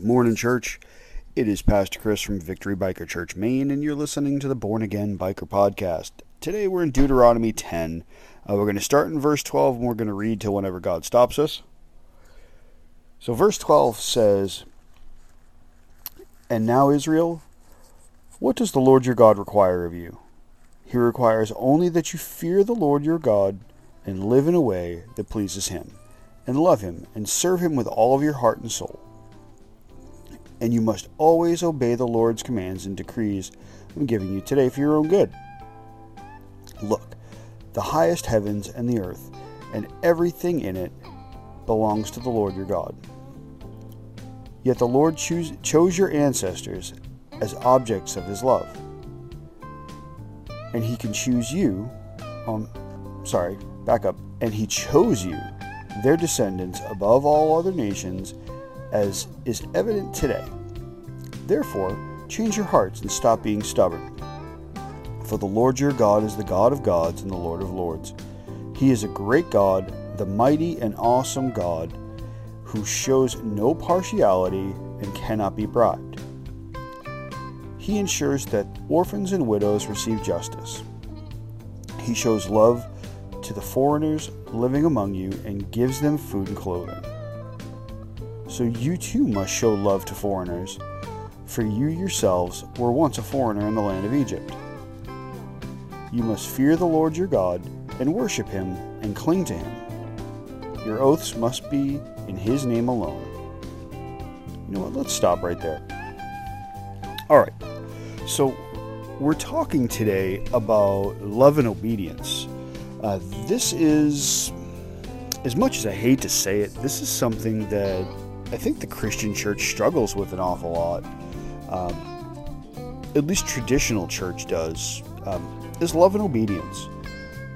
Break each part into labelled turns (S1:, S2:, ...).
S1: Morning, church. It is Pastor Chris from Victory Biker Church, Maine, and you're listening to the Born Again Biker Podcast. Today we're in Deuteronomy 10. Uh, we're going to start in verse 12 and we're going to read till whenever God stops us. So, verse 12 says, And now, Israel, what does the Lord your God require of you? He requires only that you fear the Lord your God and live in a way that pleases him, and love him and serve him with all of your heart and soul and you must always obey the Lord's commands and decrees I'm giving you today for your own good. Look, the highest heavens and the earth, and everything in it, belongs to the Lord your God. Yet the Lord chose your ancestors as objects of his love. And he can choose you, um, sorry, back up, and he chose you, their descendants, above all other nations as is evident today. Therefore, change your hearts and stop being stubborn. For the Lord your God is the God of gods and the Lord of lords. He is a great God, the mighty and awesome God, who shows no partiality and cannot be bribed. He ensures that orphans and widows receive justice. He shows love to the foreigners living among you and gives them food and clothing. So you too must show love to foreigners, for you yourselves were once a foreigner in the land of Egypt. You must fear the Lord your God and worship him and cling to him. Your oaths must be in his name alone. You know what? Let's stop right there. All right. So, we're talking today about love and obedience. Uh, this is, as much as I hate to say it, this is something that I think the Christian church struggles with an awful lot. Um, at least traditional church does. Um, is love and obedience.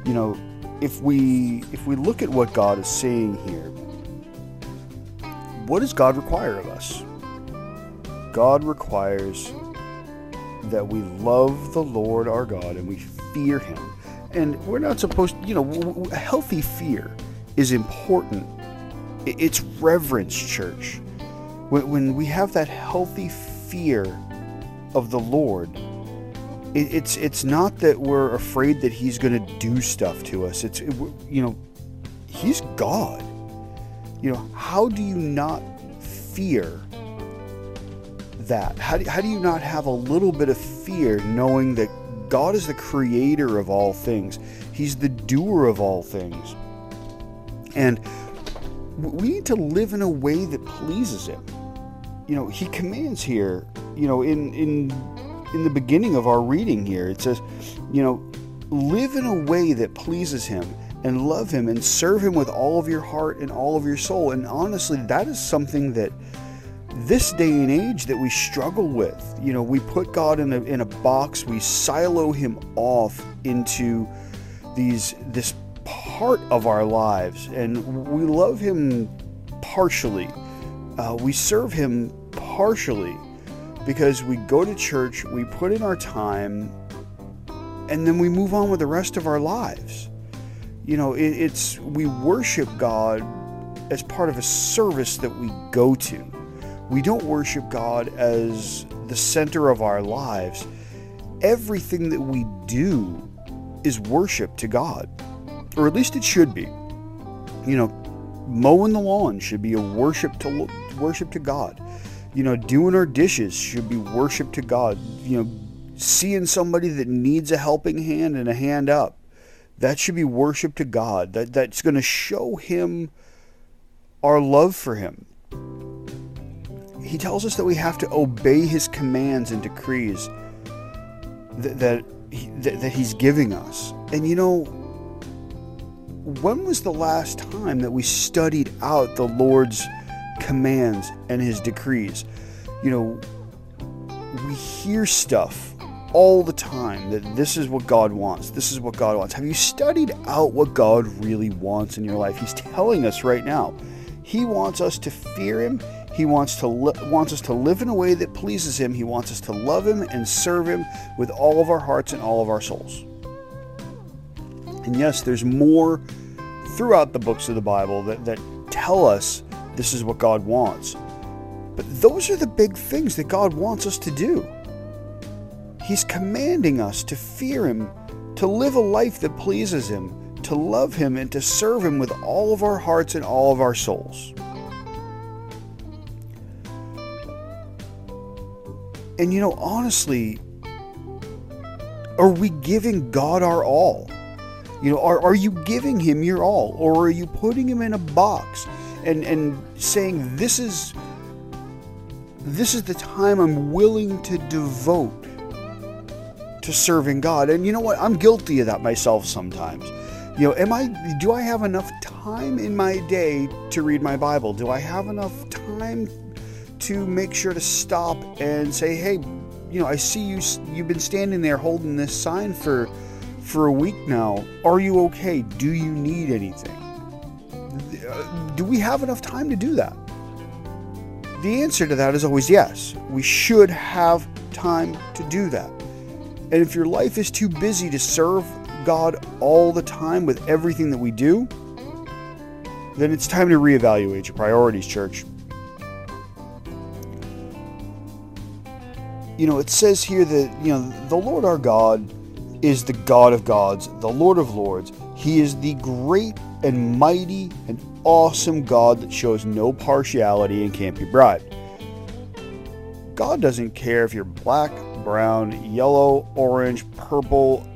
S1: You know, if we if we look at what God is saying here, what does God require of us? God requires that we love the Lord our God and we fear Him. And we're not supposed, you know, healthy fear is important it's reverence, church. When we have that healthy fear of the Lord, it's it's not that we're afraid that He's going to do stuff to us. It's you know, He's God. You know, how do you not fear that? How do, how do you not have a little bit of fear knowing that God is the creator of all things? He's the doer of all things. And we need to live in a way that pleases him. You know, he commands here, you know, in in in the beginning of our reading here, it says, you know, live in a way that pleases him and love him and serve him with all of your heart and all of your soul. And honestly, that is something that this day and age that we struggle with. You know, we put God in a in a box, we silo him off into these this part of our lives, and we love Him partially. Uh, we serve Him partially because we go to church, we put in our time, and then we move on with the rest of our lives. You know, it, it's we worship God as part of a service that we go to. We don't worship God as the center of our lives. Everything that we do is worship to God or at least it should be. You know, mowing the lawn should be a worship to worship to God. You know, doing our dishes should be worship to God. You know, seeing somebody that needs a helping hand and a hand up, that should be worship to God. That that's going to show him our love for him. He tells us that we have to obey his commands and decrees that that, that, that he's giving us. And you know, when was the last time that we studied out the Lord's commands and his decrees? You know, we hear stuff all the time that this is what God wants. This is what God wants. Have you studied out what God really wants in your life? He's telling us right now. He wants us to fear him. He wants to li- wants us to live in a way that pleases him. He wants us to love him and serve him with all of our hearts and all of our souls. And yes, there's more throughout the books of the Bible that, that tell us this is what God wants. But those are the big things that God wants us to do. He's commanding us to fear Him, to live a life that pleases Him, to love Him, and to serve Him with all of our hearts and all of our souls. And you know, honestly, are we giving God our all? You know, are, are you giving him your all? Or are you putting him in a box and, and saying, This is this is the time I'm willing to devote to serving God. And you know what? I'm guilty of that myself sometimes. You know, am I do I have enough time in my day to read my Bible? Do I have enough time to make sure to stop and say, "Hey, you know, I see you you've been standing there holding this sign for for a week now. Are you okay? Do you need anything?" Uh, do we have enough time to do that? The answer to that is always yes. We should have time to do that. And if your life is too busy to serve God all the time with everything that we do, then it's time to reevaluate your priorities, church. You know, it says here that, you know, the Lord our God is the God of gods, the Lord of lords. He is the great and mighty and awesome God that shows no partiality and can't be bribed. God doesn't care if you're black, brown, yellow, orange, purple,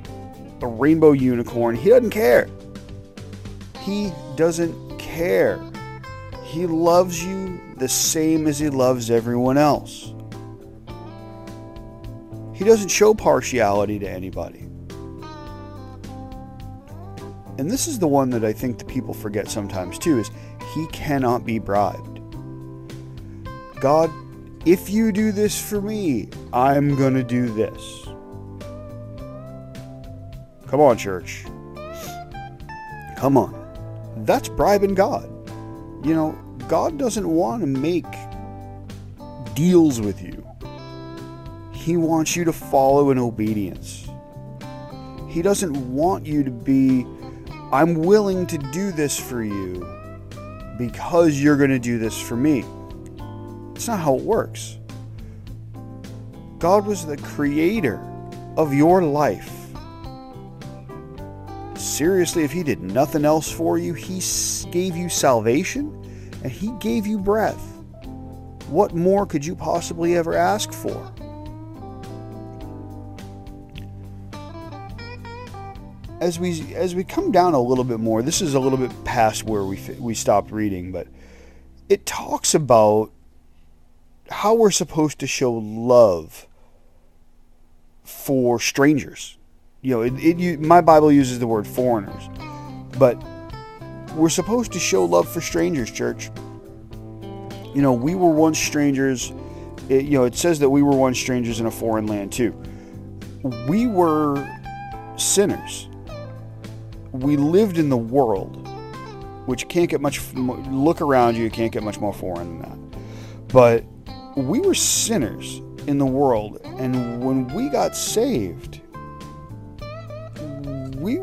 S1: a rainbow unicorn. He doesn't care. He doesn't care. He loves you the same as he loves everyone else. He doesn't show partiality to anybody. And this is the one that I think the people forget sometimes too is he cannot be bribed. God, if you do this for me, I'm going to do this. Come on, church. Come on. That's bribing God. You know, God doesn't want to make deals with you. He wants you to follow in obedience. He doesn't want you to be I'm willing to do this for you because you're going to do this for me. It's not how it works. God was the creator of your life. Seriously, if He did nothing else for you, He gave you salvation and He gave you breath. What more could you possibly ever ask for? As we as we come down a little bit more, this is a little bit past where we we stopped reading, but it talks about how we're supposed to show love for strangers. You know, it, it you, my Bible uses the word foreigners, but we're supposed to show love for strangers, church. You know, we were once strangers. It, you know, it says that we were once strangers in a foreign land too. We were sinners we lived in the world, which can't get much. Look around you, can't get much more foreign than that. But we were sinners in the world, and when we got saved, we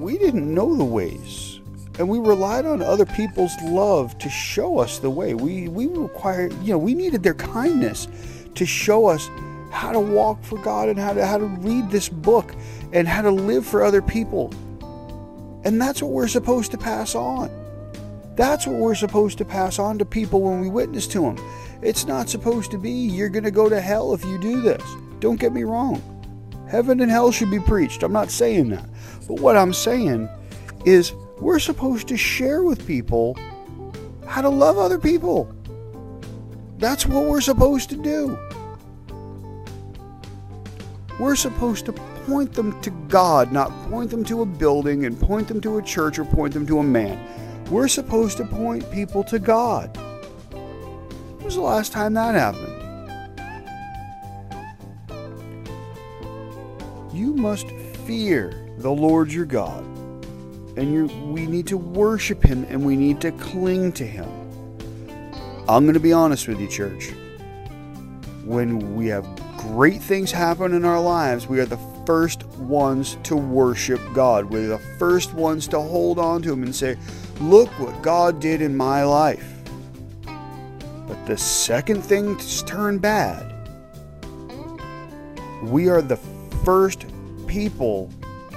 S1: we didn't know the ways, and we relied on other people's love to show us the way. We we required, you know, we needed their kindness to show us how to walk for God and how to how to read this book and how to live for other people and that's what we're supposed to pass on. That's what we're supposed to pass on to people when we witness to them. It's not supposed to be, you're going to go to hell if you do this. Don't get me wrong. Heaven and hell should be preached. I'm not saying that. But what I'm saying is we're supposed to share with people how to love other people. That's what we're supposed to do. We're supposed to point them to God, not point them to a building and point them to a church or point them to a man. We're supposed to point people to God. When was the last time that happened? You must fear the Lord your God. And we need to worship him and we need to cling to him. I'm going to be honest with you, church. When we have great things happen in our lives, we are the first ones to worship God. We're the first ones to hold on to Him and say, Look what God did in my life. But the second thing to turn bad, we are the first people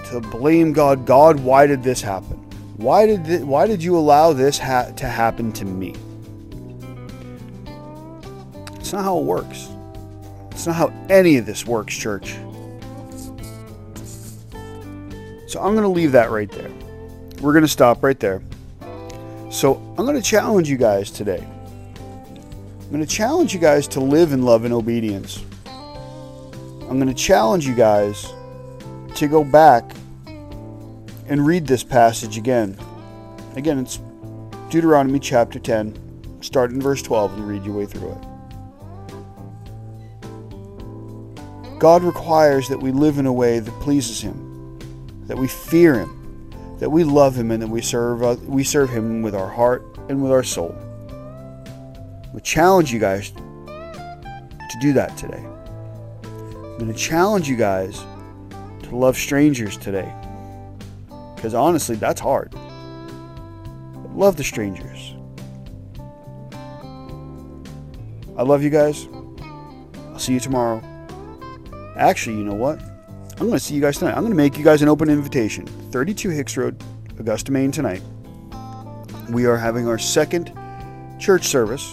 S1: to blame God. God, why did this happen? Why did th- why did you allow this ha- to happen to me? It's not how it works. It's not how any of this works, church. So I'm going to leave that right there. We're going to stop right there. So I'm going to challenge you guys today. I'm going to challenge you guys to live in love and obedience. I'm going to challenge you guys to go back and read this passage again. Again, it's Deuteronomy chapter 10. Start in verse 12 and read your way through it. God requires that we live in a way that pleases Him, that we fear Him, that we love Him, and that we serve, uh, we serve Him with our heart and with our soul. We challenge you guys to do that today. I'm going to challenge you guys to love strangers today. Because honestly, that's hard. Love the strangers. I love you guys. I'll see you tomorrow. Actually, you know what? I'm going to see you guys tonight. I'm going to make you guys an open invitation. 32 Hicks Road, Augusta, Maine tonight. We are having our second church service.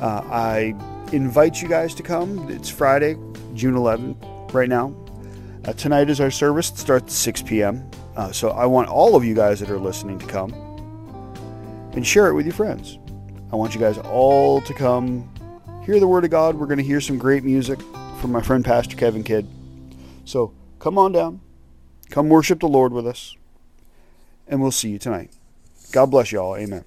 S1: Uh, I invite you guys to come. It's Friday, June 11th, right now. Uh, tonight is our service. It starts at 6 p.m. Uh, so I want all of you guys that are listening to come and share it with your friends. I want you guys all to come hear the Word of God. We're going to hear some great music from my friend Pastor Kevin Kidd. So come on down. Come worship the Lord with us. And we'll see you tonight. God bless you all. Amen.